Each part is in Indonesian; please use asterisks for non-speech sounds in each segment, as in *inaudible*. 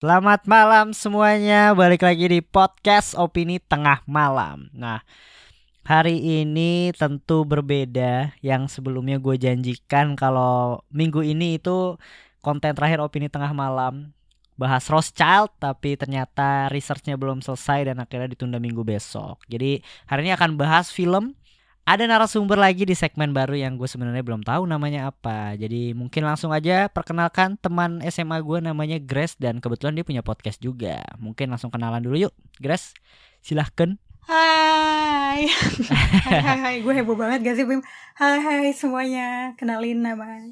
Selamat malam semuanya, balik lagi di podcast Opini Tengah Malam. Nah, hari ini tentu berbeda yang sebelumnya gue janjikan kalau minggu ini itu konten terakhir Opini Tengah Malam bahas Rothschild tapi ternyata researchnya belum selesai dan akhirnya ditunda minggu besok. Jadi hari ini akan bahas film ada narasumber lagi di segmen baru yang gue sebenarnya belum tahu namanya apa. Jadi mungkin langsung aja perkenalkan teman SMA gue namanya Grace dan kebetulan dia punya podcast juga. Mungkin langsung kenalan dulu yuk. Grace, silahkan. Hai. *laughs* hai, hai, hai. Gue heboh banget gak sih Bim? Hai, hai semuanya. Kenalin nama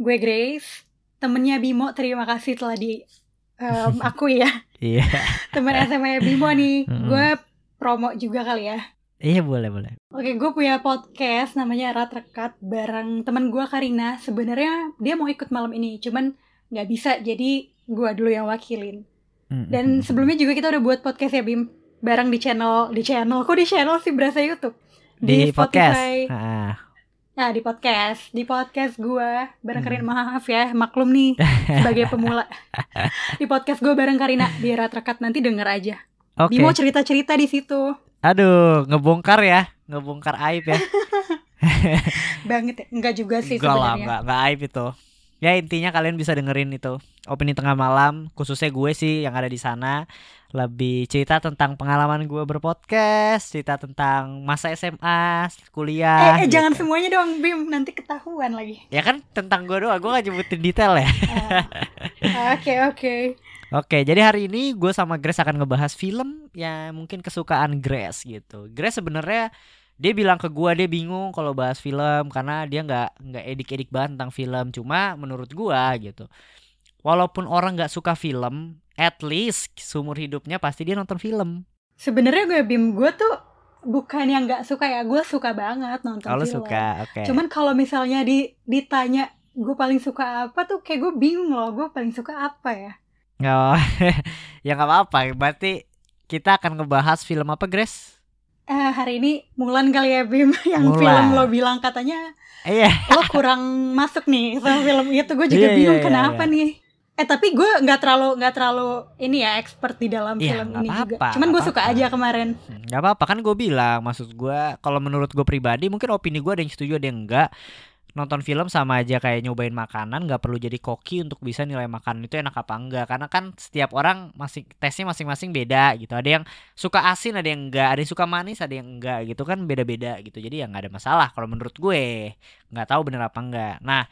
gue Grace. Temennya Bimo, terima kasih telah di um, *laughs* aku ya. Iya. Temen SMA Bimo nih. Gue promo juga kali ya. Iya boleh boleh. Oke, gue punya podcast namanya Erat Rekat bareng teman gue Karina. Sebenarnya dia mau ikut malam ini, cuman nggak bisa, jadi gue dulu yang wakilin. Dan sebelumnya juga kita udah buat podcast ya Bim, bareng di channel di channel. Kok di channel sih berasa YouTube? Di, podcast. Spotify. Ah. Nah di podcast, di podcast gue bareng Karina maaf ya, maklum nih sebagai pemula. *laughs* di podcast gue bareng Karina di Erat Rekat nanti denger aja. Oke. Bimo cerita-cerita di situ. Aduh, ngebongkar ya, ngebongkar aib ya. *laughs* Banget ya? Enggak juga sih Enggak lah, enggak, enggak aib itu. Ya intinya kalian bisa dengerin itu opini tengah malam, khususnya gue sih yang ada di sana lebih cerita tentang pengalaman gue berpodcast, cerita tentang masa SMA, kuliah. Eh, eh jangan gitu. semuanya dong Bim, nanti ketahuan lagi. Ya kan tentang gue doang, gue gak nyebutin detail ya. Ah, *laughs* Oke oke. Oke, jadi hari ini gue sama Grace akan ngebahas film yang mungkin kesukaan Grace gitu. Grace sebenarnya dia bilang ke gue dia bingung kalau bahas film karena dia nggak nggak edik-edik banget tentang film. Cuma menurut gue gitu, walaupun orang nggak suka film, at least seumur hidupnya pasti dia nonton film. Sebenarnya gue Bim, gue tuh bukan yang nggak suka ya, gue suka banget nonton Kalau film. suka, oke. Cuman kalau misalnya di ditanya gue paling suka apa tuh kayak gue bingung loh, gue paling suka apa ya? Nggak, *laughs* ya nggak apa-apa. Berarti kita akan ngebahas film apa, Grace? Eh, hari ini Mulan kali ya Bim, *laughs* yang Mulan. film lo bilang katanya Iya. lo kurang masuk nih sama film itu, gue juga Iya, bingung iya, kenapa iya. nih. Eh tapi gue nggak terlalu nggak terlalu ini ya expert di dalam Iya, film nggak ini juga. apa-apa, Cuman gue nggak suka aja kemarin. Gak apa-apa kan gue bilang Maksud gue Kalau menurut gue pribadi Mungkin opini gue ada yang setuju Ada yang enggak Nonton film sama aja kayak nyobain makanan Gak perlu jadi koki Untuk bisa nilai makanan itu enak apa enggak. Karena kan setiap orang masing Tesnya masing-masing beda gitu. Ada yang suka asin Ada yang enggak. Ada yang suka manis Ada yang enggak gitu kan Beda-beda gitu. Jadi ya nggak ada masalah Kalau menurut gue. Nggak tahu bener apa enggak. Nah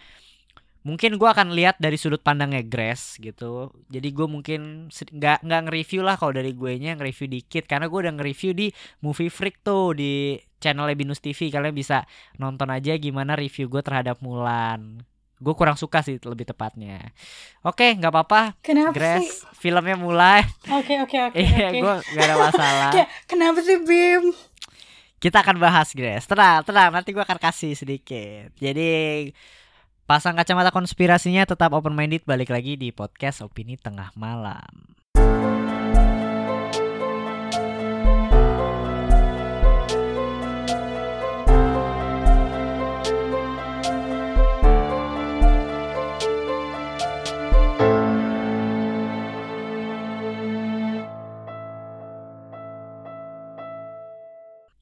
mungkin gue akan lihat dari sudut pandangnya Grace gitu. Jadi gue mungkin nggak nggak nge-review lah kalau dari gue nya nge-review dikit. Karena gue udah nge-review di Movie Freak tuh di channel Binus TV kalian bisa nonton aja gimana review gue terhadap Mulan. Gue kurang suka sih lebih tepatnya. Oke nggak apa-apa. Kenapa sih? Grace filmnya mulai Oke oke oke *laughs* iya gue nggak ada masalah. *laughs* Kenapa sih Bim? kita akan bahas Grace. Tenang tenang. Nanti gue akan kasih sedikit. Jadi pasang kacamata konspirasinya tetap open minded balik lagi di podcast opini tengah malam.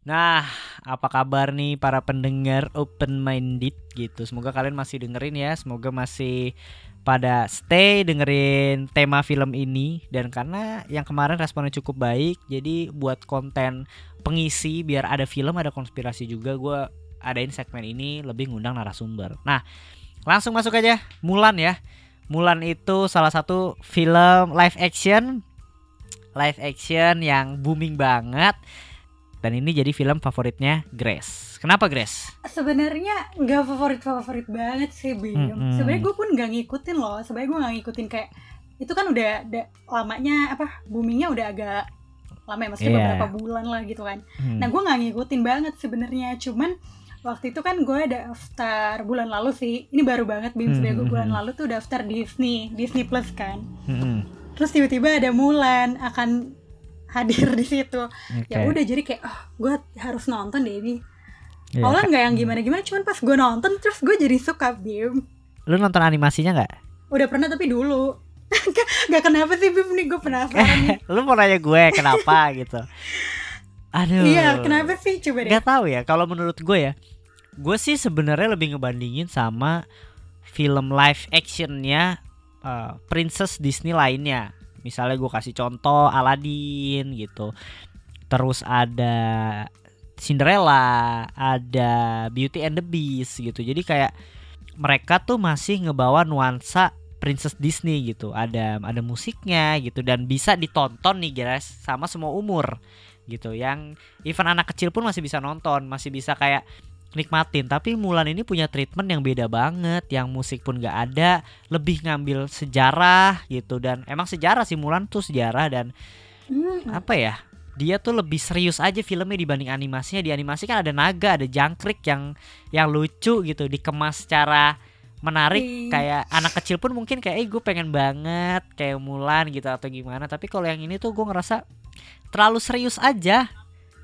Nah, apa kabar nih para pendengar open minded gitu. Semoga kalian masih dengerin ya. Semoga masih pada stay dengerin tema film ini dan karena yang kemarin responnya cukup baik, jadi buat konten pengisi biar ada film, ada konspirasi juga gue adain segmen ini lebih ngundang narasumber. Nah, langsung masuk aja Mulan ya. Mulan itu salah satu film live action live action yang booming banget dan ini jadi film favoritnya Grace. Kenapa Grace? Sebenarnya nggak favorit favorit banget sih Bim. Mm-mm. Sebenarnya gue pun nggak ngikutin loh. Sebenarnya gue nggak ngikutin kayak itu kan udah, udah lamanya apa boomingnya udah agak lama ya maksudnya Iya. beberapa bulan lah gitu kan. Hmm. Nah gue nggak ngikutin banget sebenarnya. Cuman waktu itu kan gue daftar bulan lalu sih. Ini baru banget Bim. Sebenarnya gue Hmm, bulan hmm, lalu tuh daftar Disney, Disney Plus kan. Mm-mm. Terus tiba-tiba ada Mulan akan hadir di situ. Oke. Ya udah jadi kayak oh gue harus nonton deh ini. Iya. Awalnya nggak yang gimana-gimana, cuman pas gue nonton terus gue jadi suka Bim. Lu nonton animasinya nggak? Udah pernah tapi dulu. *laughs* gak, kenapa sih Bim nih gue penasaran *laughs* lu mau nanya gue kenapa *laughs* gitu aduh iya kenapa sih coba deh Gak tahu ya kalau menurut gue ya gue sih sebenarnya lebih ngebandingin sama film live actionnya uh, princess Disney lainnya misalnya gue kasih contoh Aladdin gitu. Terus ada Cinderella ada Beauty and the Beast gitu. Jadi kayak mereka tuh masih ngebawa nuansa Princess Disney gitu. Ada ada musiknya gitu. Dan bisa ditonton nih guys sama semua umur gitu. Yang even anak kecil pun masih bisa nonton masih bisa kayak nikmatin. Tapi Mulan ini punya treatment yang beda banget yang musik pun gak ada lebih ngambil sejarah gitu. Dan emang sejarah sih Mulan tuh sejarah dan hmm. apa ya dia tuh lebih serius aja filmnya dibanding animasinya. Di animasi kan ada naga ada jangkrik yang yang lucu gitu dikemas secara menarik. Hmm. kayak anak kecil pun mungkin kayak eh gue pengen banget kayak Mulan gitu atau gimana. Tapi kalau yang ini tuh gue ngerasa terlalu serius aja.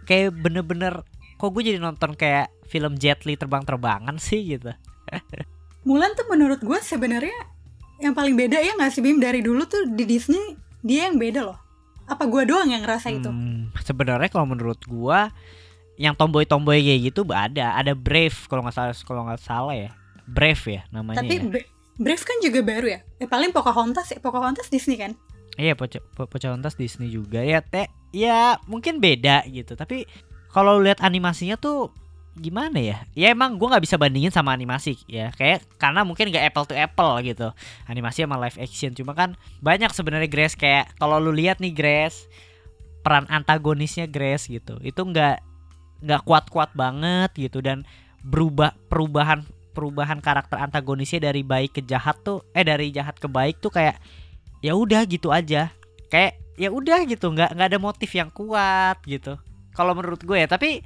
Kayak bener-bener kok gue jadi nonton kayak film Jet Li terbang-terbangan sih gitu. *laughs* Mulan tuh menurut gue sebenarnya yang paling beda ya nggak sih Bim? Dari dulu tuh di Disney dia yang beda loh. Apa gue doang yang ngerasa itu? Hmm, sebenarnya kalau menurut gue yang tomboy-tomboy kayak gitu ada. Ada Brave kalau nggak salah kalau nggak salah ya. Brave ya namanya tapi ya. Brave kan juga baru ya? Eh, paling Pocahontas ya. Pocahontas Disney kan? Iya po Pocahontas Disney juga ya teh. Ya mungkin beda gitu. Tapi kalau lihat animasinya tuh gimana ya? Ya emang gue nggak bisa bandingin sama animasi ya. Kayak karena mungkin gak apple to apple gitu. Animasi sama live action. Cuma kan banyak sebenarnya Grace. Kayak kalau lu lihat nih Grace peran antagonisnya Grace gitu itu nggak nggak kuat-kuat banget gitu. Dan berubah perubahan perubahan karakter antagonisnya dari baik ke jahat tuh eh dari jahat ke baik tuh kayak ya udah gitu aja. Kayak ya udah gitu. Nggak nggak ada motif yang kuat gitu. Kalau menurut gue ya. Tapi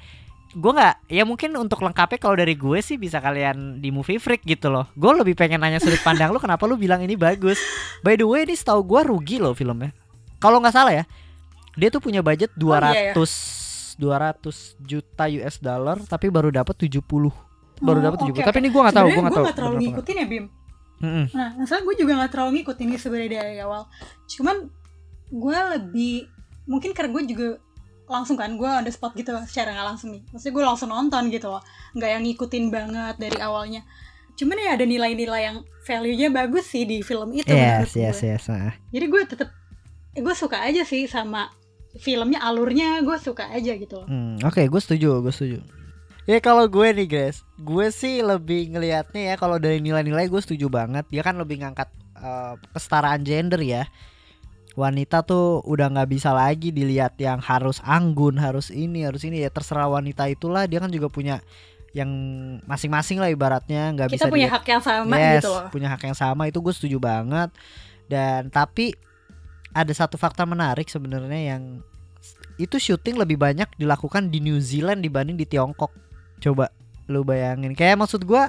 gue nggak ya mungkin untuk lengkapnya kalau dari gue sih bisa kalian di movie freak gitu loh. Gue lebih pengen nanya sudut pandang lu kenapa lu bilang ini bagus? By the way ini setahu gue rugi loh filmnya. Kalau nggak salah ya dia tuh punya budget 200 oh, iya, iya. 200 juta US dollar tapi baru dapat 70 baru dapat oh, 70 okay, tapi ini gue nggak tahu gue nggak tahu. terlalu ngikutin ya Bim. mm-hmm. nah masalah gue juga nggak terlalu ngikutin ini sebenarnya dari awal. Cuman gue lebih mungkin karena gue juga langsung kan gue ada spot gitu secara nggak langsung nih. Maksudnya gue langsung nonton gitu loh nggak yang ngikutin banget dari awalnya. Cuman ya ada nilai-nilai yang value-nya bagus sih di film itu yes yes gue. yes uh. jadi gue tetep eh, gue suka aja sih sama filmnya alurnya gue suka aja gitu loh. Hmm, oke okay, gue setuju gue setuju. Ya kalau gue nih guys gue sih lebih ngelihatnya ya kalau dari nilai-nilai gue setuju banget. Dia kan lebih ngangkat uh, kesetaraan gender ya wanita tuh udah nggak bisa lagi dilihat yang harus anggun harus ini harus ini. Ya terserah wanita itulah. Dia kan juga punya yang masing-masing lah ibaratnya nggak bisa kita punya hak yang sama yes, gitu loh. punya hak yang sama. Itu gue setuju banget. Dan tapi ada satu fakta menarik sebenarnya yang itu syuting lebih banyak dilakukan di New Zealand dibanding di Tiongkok. Coba lu bayangin. Kayak maksud gue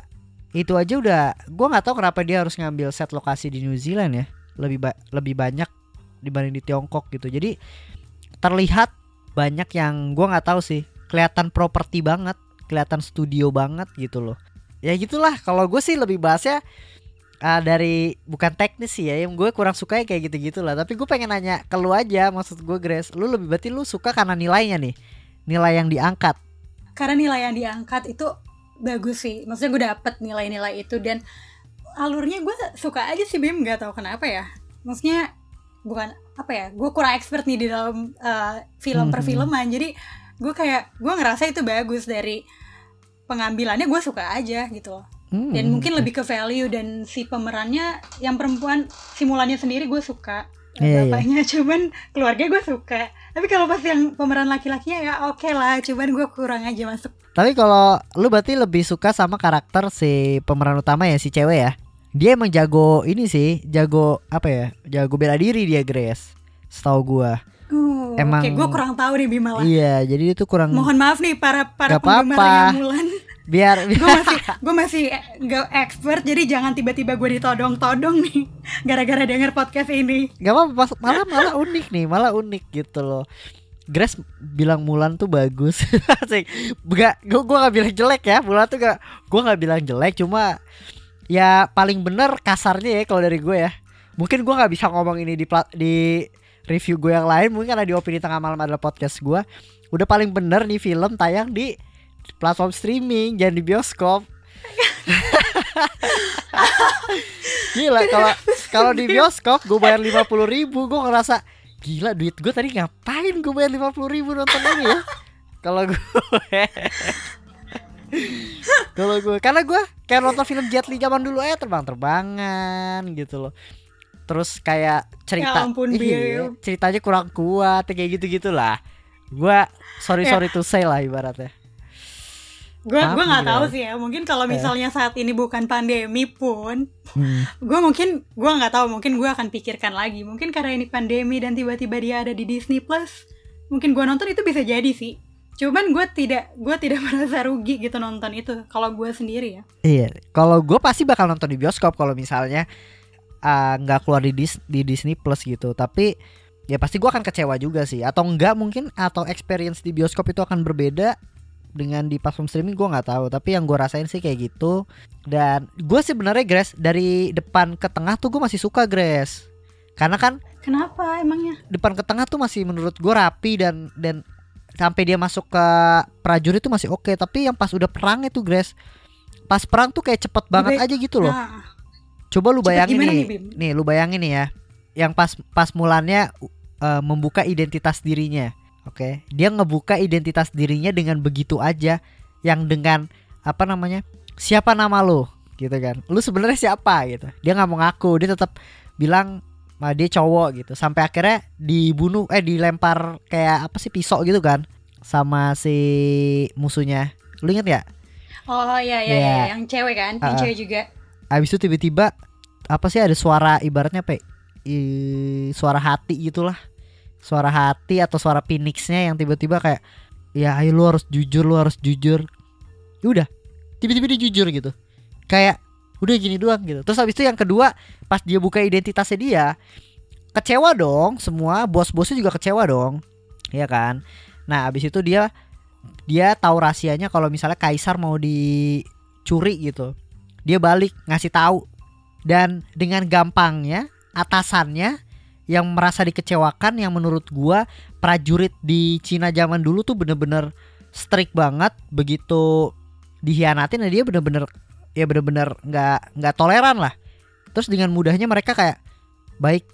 itu aja udah gue nggak tahu kenapa dia harus ngambil set lokasi di New Zealand ya. Lebih ba lebih banyak dibanding di Tiongkok gitu. Jadi terlihat banyak yang gue nggak tahu sih kelihatan properti banget kelihatan studio banget gitu loh. Ya gitulah kalau gue sih lebih bahasnya uh, dari bukan teknis sih ya yang gue kurang suka ya kayak gitu gitulah tapi gue pengen nanya ke lu aja maksud gue Grace lu lebih berarti lu suka karena nilainya nih? Nilai yang diangkat. Karena nilai yang diangkat itu bagus sih. Maksudnya gue dapet nilai-nilai itu dan alurnya gue suka aja sih Bim. Nggak tahu kenapa ya. Maksudnya bukan apa ya gue kurang expert nih di dalam uh, film hmm. perfilman jadi gue kayak gue ngerasa itu bagus dari pengambilannya gue suka aja gitu loh hmm. dan mungkin lebih ke value dan si pemerannya yang perempuan simulannya sendiri gue suka yeah, iya. bapaknya yeah. *laughs* cuman keluarga gue suka tapi kalau pas yang pemeran laki-lakinya ya oke okay lah cuman gue kurang aja masuk tapi kalau lu berarti lebih suka sama karakter si pemeran utama ya si cewek ya dia emang jago ini sih jago apa ya jago bela diri dia Grace. Setahu gua. Uh, emang okay, gue kurang tahu nih Bima iya jadi itu kurang mohon maaf nih para para penggemar Mulan *laughs* biar, *laughs* biar. gue masih gue masih gak expert jadi jangan tiba-tiba gue ditodong-todong nih *laughs* gara-gara denger podcast ini. Gak apa-apa malah malah unik nih malah unik gitu loh. Grace bilang Mulan tuh bagus. Gak, gue, gue gak bilang jelek ya Mulan tuh gak Gue gak bilang jelek Cuma ya paling bener kasarnya ya kalau dari gue ya. Mungkin gue nggak bisa ngomong ini di di review gue yang lain. Mungkin karena di opini tengah malam adalah podcast gue. Udah paling bener nih film tayang di platform streaming jangan di bioskop. *laughs* Gila kalau kalau di bioskop gue bayar lima puluh ribu gue ngerasa gila duit gue tadi ngapain gue bayar lima puluh ribu nonton ini ya? Kalau gue *laughs* kalau gue karena gue kayak nonton film Jet Li zaman dulu ya terbang-terbangan gitu loh. Terus kayak cerita ya ampun, iya, ceritanya kurang kuat kayak gitu gitulah gue sorry ya. sorry to say lah ibaratnya. Gue gue nggak tahu sih ya mungkin kalau eh. misalnya saat ini bukan pandemi pun hmm. gue mungkin gue nggak tahu mungkin gue akan pikirkan lagi. Mungkin karena ini pandemi dan tiba-tiba dia ada di Disney Plus mungkin gue nonton itu bisa jadi sih cuman gue tidak gue tidak *laughs* merasa rugi gitu nonton itu kalau gue sendiri ya. Iya kalau gue pasti bakal nonton di bioskop kalau misalnya ah, nggak uh, keluar di Dis di Disney Plus gitu. Tapi ya pasti gue akan kecewa juga sih. Atau enggak mungkin atau experience di bioskop itu akan berbeda dengan di platform streaming gue nggak tahu. Tapi yang gue rasain sih kayak gitu. Dan gue sebenarnya Grace dari depan ke tengah tuh gue masih suka Grace. Karena kan kenapa emangnya? depan ke tengah tuh masih menurut gue rapi dan dan sampai dia masuk ke prajurit tuh masih oke okay. tapi yang pas udah perang itu Grace pas perang tuh kayak cepet banget aja gitu loh nah. coba lu bayangin nih nih, nih lu bayangin nih ya yang pas pas mulannya uh, membuka identitas dirinya Oke, okay. dia ngebuka identitas dirinya dengan begitu aja yang dengan apa namanya? Siapa nama lo? Gitu kan. Lu sebenarnya siapa gitu. Dia nggak mau ngaku, dia tetap bilang nah, dia cowok gitu. Sampai akhirnya dibunuh eh dilempar kayak apa sih pisau gitu kan sama si musuhnya. Lu inget ya? Oh iya iya, ya. yang cewek kan, yang uh, cewek juga. Abis itu tiba-tiba apa sih ada suara ibaratnya pe I, suara hati gitulah suara hati atau suara phoenixnya yang tiba-tiba kayak ya ayo lu harus jujur lu harus jujur ya udah tiba-tiba dia jujur gitu kayak udah gini doang gitu. Terus habis itu yang kedua pas dia buka identitasnya dia kecewa dong semua bos-bosnya juga kecewa dong. Ya kan? Nah habis itu dia dia tahu rahasianya kalau misalnya kaisar mau dicuri gitu. Dia balik ngasih tahu. Dan dengan gampangnya atasannya yang merasa dikecewakan yang menurut gua prajurit di Cina zaman dulu tuh bener-bener strict banget. Begitu dihianatin ya dia bener-bener ya bener-bener nggak nggak toleran lah. Terus dengan mudahnya mereka kayak baik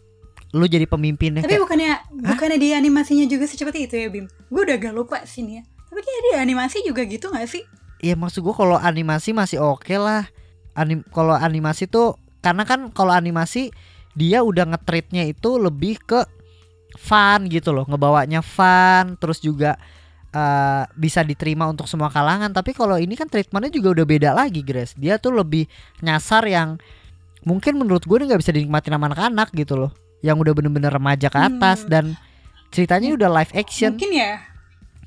lu jadi pemimpinnya. Tapi kayak, bukannya Hah? bukannya di animasinya juga secepat itu ya Bim? Gue udah gak lupa sini ya. Tapi kayak di animasi juga gitu gak sih? Iya maksud gue kalau animasi masih oke okay lah. Anim kalau animasi tuh karena kan kalau animasi dia udah ngetreatnya itu lebih ke fun gitu loh. Ngebawanya fun terus juga uh, bisa diterima untuk semua kalangan. Tapi kalau ini kan treatmentnya juga udah beda lagi Grace. Dia tuh lebih nyasar yang mungkin menurut gue nggak bisa dinikmati sama anak-anak gitu loh. Yang udah bener-bener remaja ke atas hmm. dan ceritanya udah live action. mungkin ya.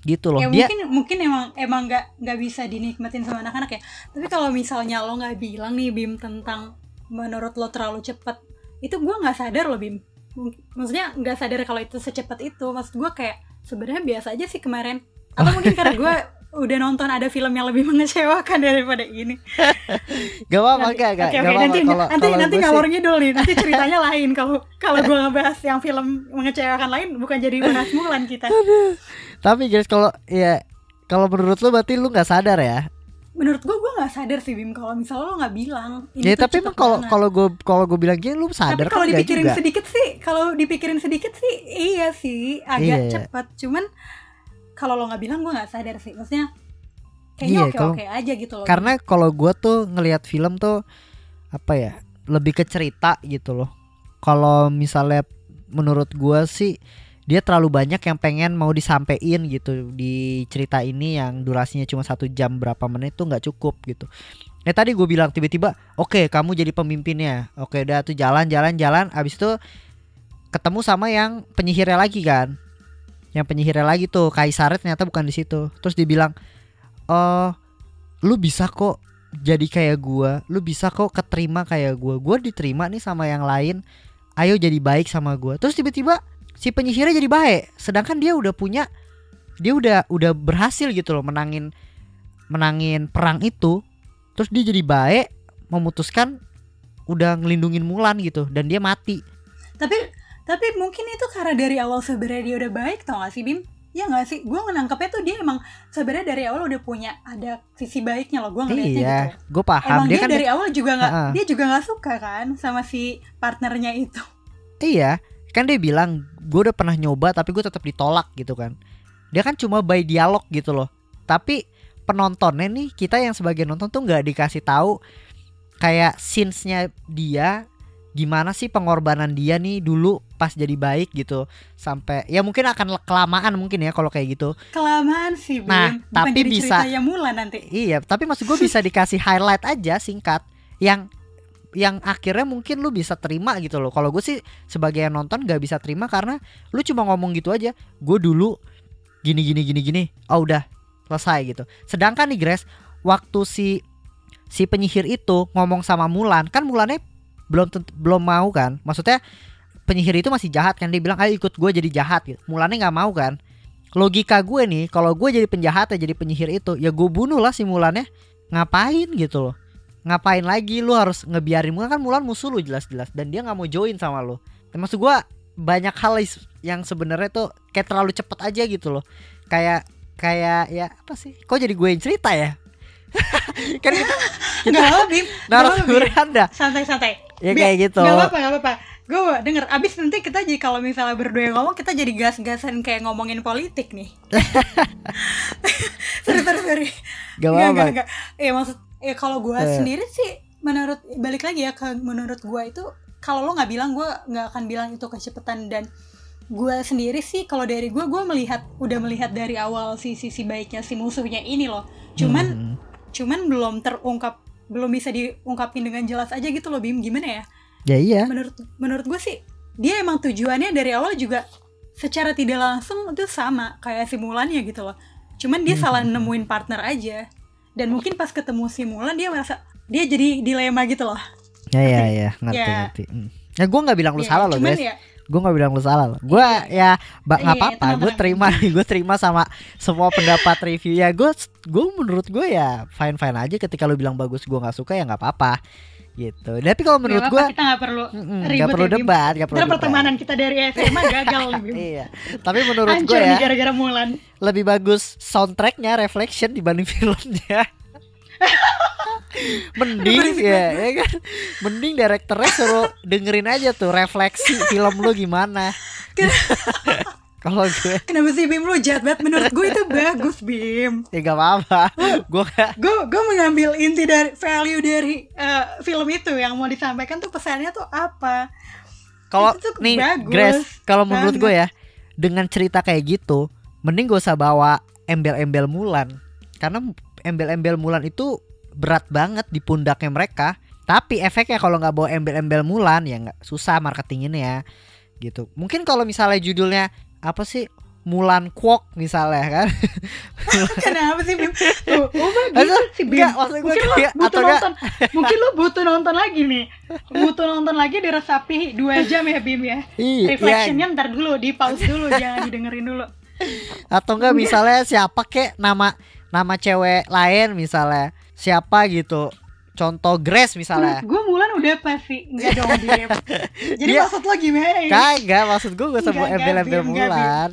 Gitu loh. Ya dia mungkin mungkin emang emang nggak nggak bisa dinikmatin sama anak-anak ya. Tapi kalau misalnya lo nggak bilang nih bim tentang menurut lo terlalu cepat itu gue nggak sadar loh bim. Maksudnya nggak sadar kalau itu secepat itu. Maksud gue kayak sebenarnya biasa aja sih kemarin atau mungkin karena gue udah nonton ada film yang lebih mengecewakan daripada ini. *laughs* gak apa-apa gak, gak, okay, okay, nanti nanti nanti ngalor ngidul nih, nanti *laughs* ceritanya lain kalau kalau gue ngebahas yang film mengecewakan lain bukan jadi bahas Mulan kita. Tapi guys kalau ya kalau menurut lo berarti lu nggak sadar ya menurut gue gue nggak sadar sih bim kalau misalnya lo nggak bilang ini ya tapi emang kalau kalau gue kalau gue bilang gini lu sadar tapi kalau kan dipikirin juga. sedikit sih kalau dipikirin sedikit sih iya sih agak iya. iya. cepat cuman kalau lo nggak bilang gue nggak sadar sih. Maksudnya kayaknya iya, oke oke aja gitu loh. Karena kalau gue tuh ngelihat film tuh apa ya lebih ke cerita gitu loh. Kalau misalnya menurut gue sih dia terlalu banyak yang pengen mau disampaikan gitu. Di cerita ini yang durasinya cuma satu jam berapa menit tuh nggak cukup gitu. Ya tadi gue bilang tiba-tiba, oke okay, kamu jadi pemimpinnya, oke okay, udah tuh jalan jalan jalan, abis itu ketemu sama yang penyihirnya lagi kan, yang penyihirnya lagi tuh. Kaisarnya ternyata bukan di situ. Terus dibilang, oh lu bisa kok jadi kayak gue, lu bisa kok keterima kayak gue, gue diterima nih sama yang lain, ayo jadi baik sama gue. Terus tiba-tiba si penyihirnya jadi baik. Sedangkan dia udah punya dia udah udah berhasil gitu loh menangin menangin perang itu. Terus dia jadi baik memutuskan udah ngelindungin Mulan gitu. Dan dia mati. Tapi tapi mungkin itu karena dari awal sebenarnya dia udah baik tau gak sih Bim? Ya nggak sih? Gue menangkapnya tuh dia emang sebenarnya dari awal udah punya ada sisi baiknya loh gue ngeliatnya iya gitu. gue paham. Emang dia, dia, kan dari awal juga nggak Uh-uh. dia juga nggak suka kan sama si partnernya itu. Iya kan dia bilang gue udah pernah nyoba tapi gue tetap ditolak gitu kan. Dia kan cuma by dialog gitu loh. Tapi penontonnya nih kita yang sebagai nonton tuh nggak dikasih tahu kayak scenes-nya dia gimana sih pengorbanan dia nih dulu pas jadi baik gitu. Sampai ya mungkin akan kelamaan mungkin ya kalau kayak gitu. Kelamaan sih Bim Nah, Bukan tapi jadi bisa- Mulan nanti. Iya tapi maksud gue bisa *laughs* dikasih highlight aja singkat yang yang akhirnya mungkin lu bisa terima gitu loh. Kalau gue sih sebagai yang nonton gak bisa terima karena lu cuma ngomong gitu aja. Gue dulu gini gini gini gini oh udah selesai gitu. Sedangkan nih Grace waktu si si penyihir itu ngomong sama Mulan kan Mulannya belum belum mau kan. Maksudnya penyihir itu masih jahat kan. Dia bilang ayo ikut gue jadi jahat. Gitu. Mulannya nggak mau kan. Logika gue nih kalau gue jadi penjahat ya jadi penyihir itu ya gue bunuh lah si Mulannya ngapain gitu loh. Ngapain lagi lu harus ngebiarin Mulan? Kan Mulan musuh lu jelas-jelas dan dia nggak mau join sama lu. Maksud gue banyak hal yang sebenarnya tuh kayak terlalu cepet aja gitu loh. Kayak kayak ya apa sih? Kok jadi gue yang cerita ya? *laughs* Kan kita, kita Bim. anda. Santai-santai ya kayak gitu Gak apa-apa, gak apa-apa. Gue denger, abis nanti kita jadi kalau misalnya berdua yang ngomong, kita jadi gas-gasan kayak ngomongin politik nih. *laughs* sorry, sorry, sorry. gak Nggak, apa-apa nggak, nggak. Ya maksud, ya kalau gue Eh. sendiri sih, menurut, balik lagi ya ke menurut gue itu, kalau lo nggak bilang, gue nggak akan bilang itu kecepatan dan gue sendiri sih kalau dari gue gue melihat udah melihat dari awal si sisi baiknya si musuhnya ini loh cuman Hmm. cuman belum terungkap belum bisa diungkapin dengan jelas aja gitu loh Bim. Gimana ya? Ya iya. Menurut menurut gue sih dia emang tujuannya dari awal juga secara tidak langsung itu sama kayak si Mulan ya gitu loh. Cuman dia Hmm. salah nemuin partner aja. Dan mungkin pas ketemu si Mulan dia merasa dia jadi dilema gitu loh. Ya ya ya. Ngerti Ya. ngerti. Hmm. ya gue nggak bilang lu Ya, salah loh guys ya gue nggak bilang lu salah loh gue ya ba- nggak Iya, apa-apa. gue terima *laughs* gue terima sama semua pendapat review ya gue gue menurut gue ya fine fine aja. Ketika lu bilang bagus gue nggak suka ya nggak apa-apa. Gitu. Tapi kalau menurut gue kita nggak perlu mm-mm, ribut nggak perlu ya, debat nggak perlu debat pertemanan kita dari SMA gagal *laughs* iya. Tapi menurut gue ya gara-gara Mulan. lebih bagus soundtracknya reflection dibanding *laughs* filmnya mending ya, ya kan? Mending direkturnya suruh dengerin aja tuh refleksi film lu gimana. *laughs* Kalau gue. Kenapa sih Bim? Lu jahat banget. Menurut gue itu bagus Bim. Ya gak apa-apa. Gue gue gue mengambil inti dari value dari eh, film itu yang mau disampaikan tuh pesannya tuh apa? Kalau nih bagus Grace kalau menurut gue ya dengan cerita kayak gitu mending gak usah bawa embel-embel Mulan. Karena embel-embel Mulan itu berat banget di pundaknya mereka. Tapi efeknya kalau nggak bawa embel-embel Mulan ya nggak susah marketinginnya gitu. Mungkin kalau misalnya judulnya apa sih? Mulan Kwok misalnya kan? *laughs* Kenapa sih Bim? Oh gitu sih Bim. nggak, maksud gue mungkin lo butuh atau nonton mungkin lo butuh nonton lagi nih. Butuh nonton lagi diresapi dua jam ya Bim ya. Iya, reflectionnya ntar dulu di pause dulu jangan didengerin dulu. Atau enggak misalnya siapa kek nama nama cewek lain misalnya siapa gitu. Contoh Grace misalnya. Gue Mulan udah pasti nggak dong *laughs* Bim jadi Dia- maksud lo gimana ya kagak maksud gue gak sebut Enggak, enggak, embel-embel enggak. Mulan.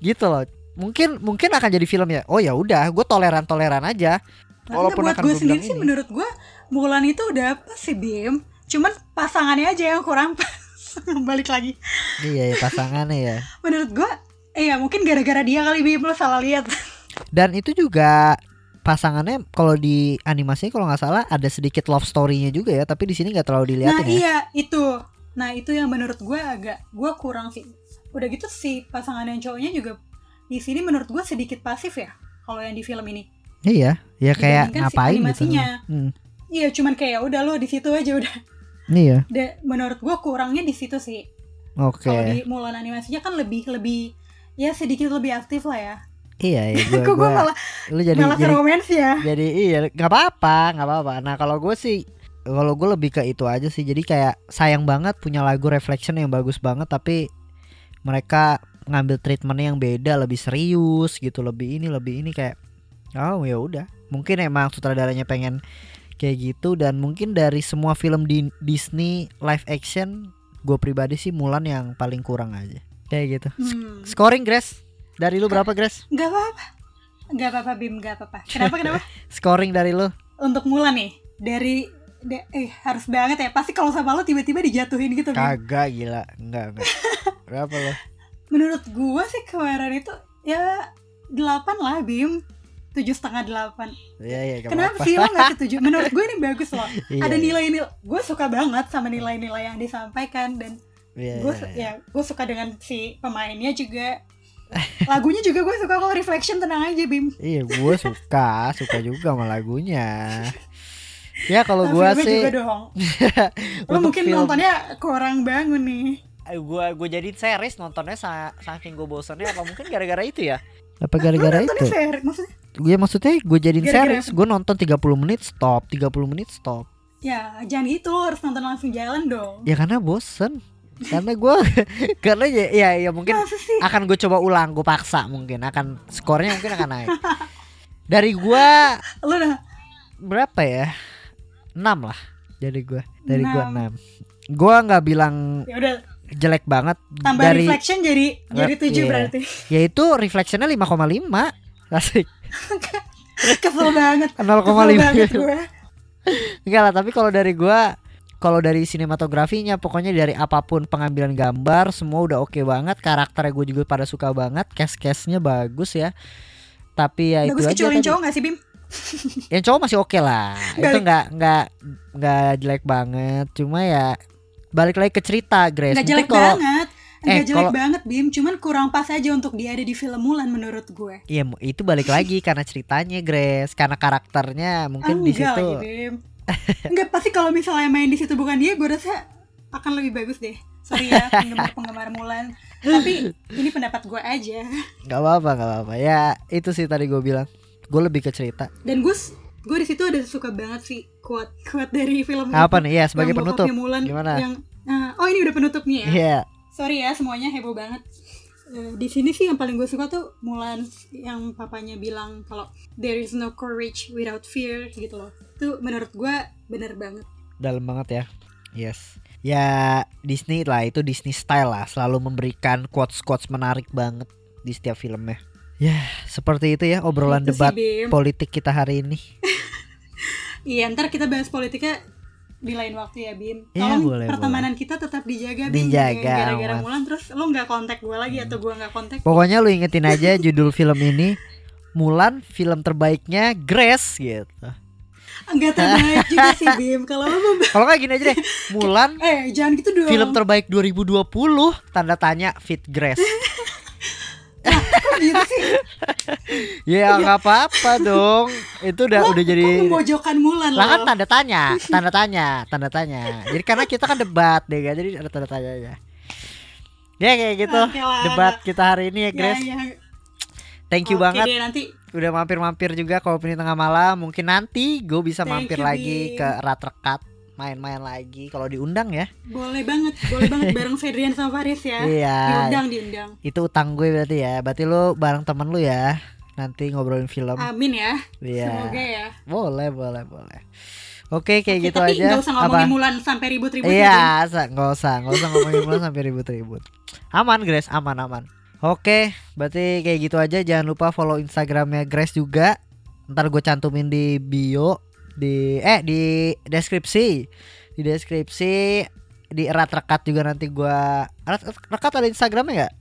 Gitu loh. Mungkin mungkin akan jadi film ya. Oh ya udah gue toleran toleran aja walaupun buat gue gue sendiri sih ini. menurut gue Mulan itu udah apa sih Bim? Cuman pasangannya aja yang kurang pas. *laughs* Balik lagi. Iya ya pasangannya ya. *laughs* Menurut gue eh ya mungkin gara-gara dia kali Bim. Lo salah lihat. Dan itu juga pasangannya kalau di animasinya kalau nggak salah ada sedikit love story-nya juga ya tapi di sini nggak terlalu nah dilihatin ya. iya itu. Nah itu yang menurut gue agak gue kurang sih. Udah gitu si pasangan yang cowoknya juga di sini menurut gue sedikit pasif ya kalau yang di film ini. Iya ya kayak Dibandingkan si ngapain gitu. animasinya. Hmm, iya cuman kayak "Ya udah lo di situ aja udah. Iya. Da- menurut gue kurangnya di situ sih. Oke. Kalau di Mulan animasinya kan lebih lebih ya sedikit lebih aktif lah ya iya ya gue *laughs* kok gue malah lu jadi malah jadi romance ya? jadi iya nggak apa-apa nggak apa-apa. Nah kalau gue sih kalau gue lebih ke itu aja sih. Jadi kayak sayang banget punya lagu reflection yang bagus banget tapi mereka ngambil treatmentnya yang beda lebih serius gitu lebih ini lebih ini kayak oh ya udah. Mungkin emang sutradaranya pengen kayak gitu dan mungkin dari semua film di Disney live action gue pribadi sih Mulan yang paling kurang aja. Kayak gitu. Hmm. scoring Grace dari lu berapa Grace Gak apa-apa. Gak apa-apa Bim, gak apa-apa. Kenapa kenapa? *laughs* scoring dari lu Untuk Mulan nih, dari de- eh harus banget ya. Pasti kalau sama lo tiba-tiba dijatuhin gitu Bim. kagak gila enggak enggak *laughs* berapa lo Menurut gua sih kemarin itu ya delapan lah Bim. Tujuh setengah delapan. Iya iya Kenapa apa-apa. sih lo gak setuju? *laughs* Menurut gue ini bagus loh. Iya, Ada iya. nilai-nilai. Gue suka banget sama nilai-nilai yang disampaikan dan Iya, gue iya, iya. ya gue suka dengan si pemainnya juga. *laughs* Lagunya juga gue suka kok Reflection tenang aja Bim. Iya, gue suka, suka juga sama lagunya. Ya kalau Nah, gue sih, juga dong. *laughs* Lo mungkin film- nontonnya kurang bangun nih. gue gue jadi series nontonnya sa saking gue bosannya apa mungkin gara-gara itu ya? Apa gara-gara itu? fair, maksudnya Gue maksudnya gue jadiin series, gue nonton 30 menit stop, 30 menit stop. ya jangan gitu lo harus nonton langsung jalan dong. Ya karena bosen. Karena gue *laughs* karena ya, ya ya mungkin akan gue coba ulang, gue paksa mungkin akan skornya mungkin akan naik. Dari gue Lo *laughs* udah berapa ya? 6 lah dari gue dari gue Enam. 6 gue nggak bilang ya udah jelek banget tambah dari reflection jadi jadi tujuh iya. berarti. ya itu reflectionnya 5,5 asik *laughs* Kesel banget. 0,5 Kesel banget gue. enggak lah tapi kalau dari gue kalau dari sinematografinya pokoknya dari apa pun pengambilan gambar semua udah oke banget karakternya gue juga pada suka banget cast castnya bagus ya tapi ya Bagus itu aja kecuali yang tadi. cowok gak sih Bim? yang cowok masih oke lah *laughs* itu nggak nggak nggak jelek banget cuma ya balik lagi ke cerita Grace Gak Mungkin jelek kalau banget. Eh, Gak jelek kalau- banget Bim, cuman kurang pas aja untuk dia ada di film Mulan menurut gue. Iya itu balik lagi *laughs* karena ceritanya Grace karena karakternya mungkin di enggak situ lagi Bim. Enggak pasti kalau misalnya main di situ bukan dia, gue rasa akan lebih bagus deh. Sorry ya penggemar-penggemar *laughs* Mulan. Tapi ini pendapat gue aja. nggak apa-apa nggak apa-apa. Ya itu sih tadi gue bilang. Gue lebih ke cerita. Dan gue gue di situ ada suka banget sih quote quote dari film apa nih? Ya sebagai penutup. Mulan gimana? yang nah, oh ini udah penutupnya ya? Iya. Sorry ya semuanya heboh banget Eh, di sini sih yang paling gue suka tuh Mulan yang papanya bilang kalau there is no courage without fear gitu loh. Itu menurut gue bener banget. Dalam banget ya. Yes. Ya Disney lah itu Disney style lah. Selalu memberikan quotes quotes menarik banget di setiap filmnya. Ya seperti itu ya obrolan Itu sih, debat Bim. politik kita hari ini. *laughs* Iya ntar kita bahas politiknya di lain waktu ya Bim. Tolong boleh, pertemanan kita tetap dijaga Bim. Dijaga, gara-gara. Mulan terus lo nggak kontak gue lagi atau gue nggak kontak? Pokoknya lu ingetin aja judul film ini Mulan film terbaiknya Grace gitu. Nggak terbaik juga sih Bim. Kalau lo mau kalau nggak gini aja deh *laughs* Mulan eh jangan gitu dong. film terbaik 2020 tanda tanya Fit Grace gitu sih. *laughs* Ya nggak apa-apa dong. Itu udah Lo udah jadi memojokkan Mulan lah kan tanda tanya *laughs* tanda tanya tanda tanya. Jadi karena kita kan debat deh kan? Jadi ada tanda tanya aja. Ya kayak gitu. Oke lah, debat ada. kita hari ini ya Ya, Grace. ya. thank you Oke banget. deh, nanti. Udah mampir-mampir juga kalau ini tengah malam. Mungkin nanti gue bisa Thank mampir you, lagi Bim. ke Rat Rekat main-main lagi kalau diundang ya boleh banget boleh banget *laughs* bareng Fedrian sama Faris ya Iya. diundang diundang itu utang gue berarti ya berarti lu bareng temen lu ya nanti ngobrolin film amin ya Iya. semoga ya boleh boleh boleh oke kayak Oke, gitu tapi aja nggak usah ngomongin Mulan sampai ribut-ribut ya. Iya, sa- nggak usah, nggak usah ngomongin Mulan sampai ribut-ribut. Aman, Grace, aman, aman. Oke, berarti kayak gitu aja. Jangan lupa follow Instagramnya Grace juga. Ntar gue cantumin di bio, di eh di deskripsi, di deskripsi di erat rekat juga nanti gua erat rekat ada Instagramnya nggak?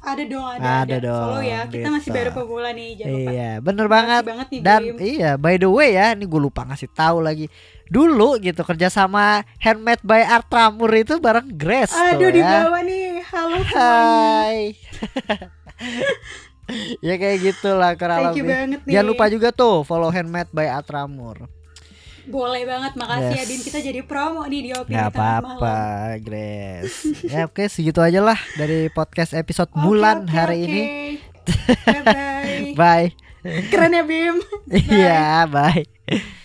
ada dong ada, Ada ada. dong, follow ya kita masih gitu. baru pemula nih jangan lupa Iya, bener banget. banget nih Dan iya, by the way ya, ini gue lupa ngasih tahu lagi. Dulu gitu kerja sama Handmade by Art Tramur itu bareng Grace tuh aduh di ya. bawah nih halo Hai. *laughs* ya kayak gitulah kurang thank you lebih. banget nih Jangan lupa juga tuh follow Handmade by Atramur. Boleh banget makasih ya Yes. Bim kita jadi promo nih di opini Gak tengah apa-apa, malam. Grace. ya oke segitu aja lah dari podcast episode Oke, Mulan oke, hari oke. ini. bye bye *laughs* Bye. keren ya Bim Iya, bye.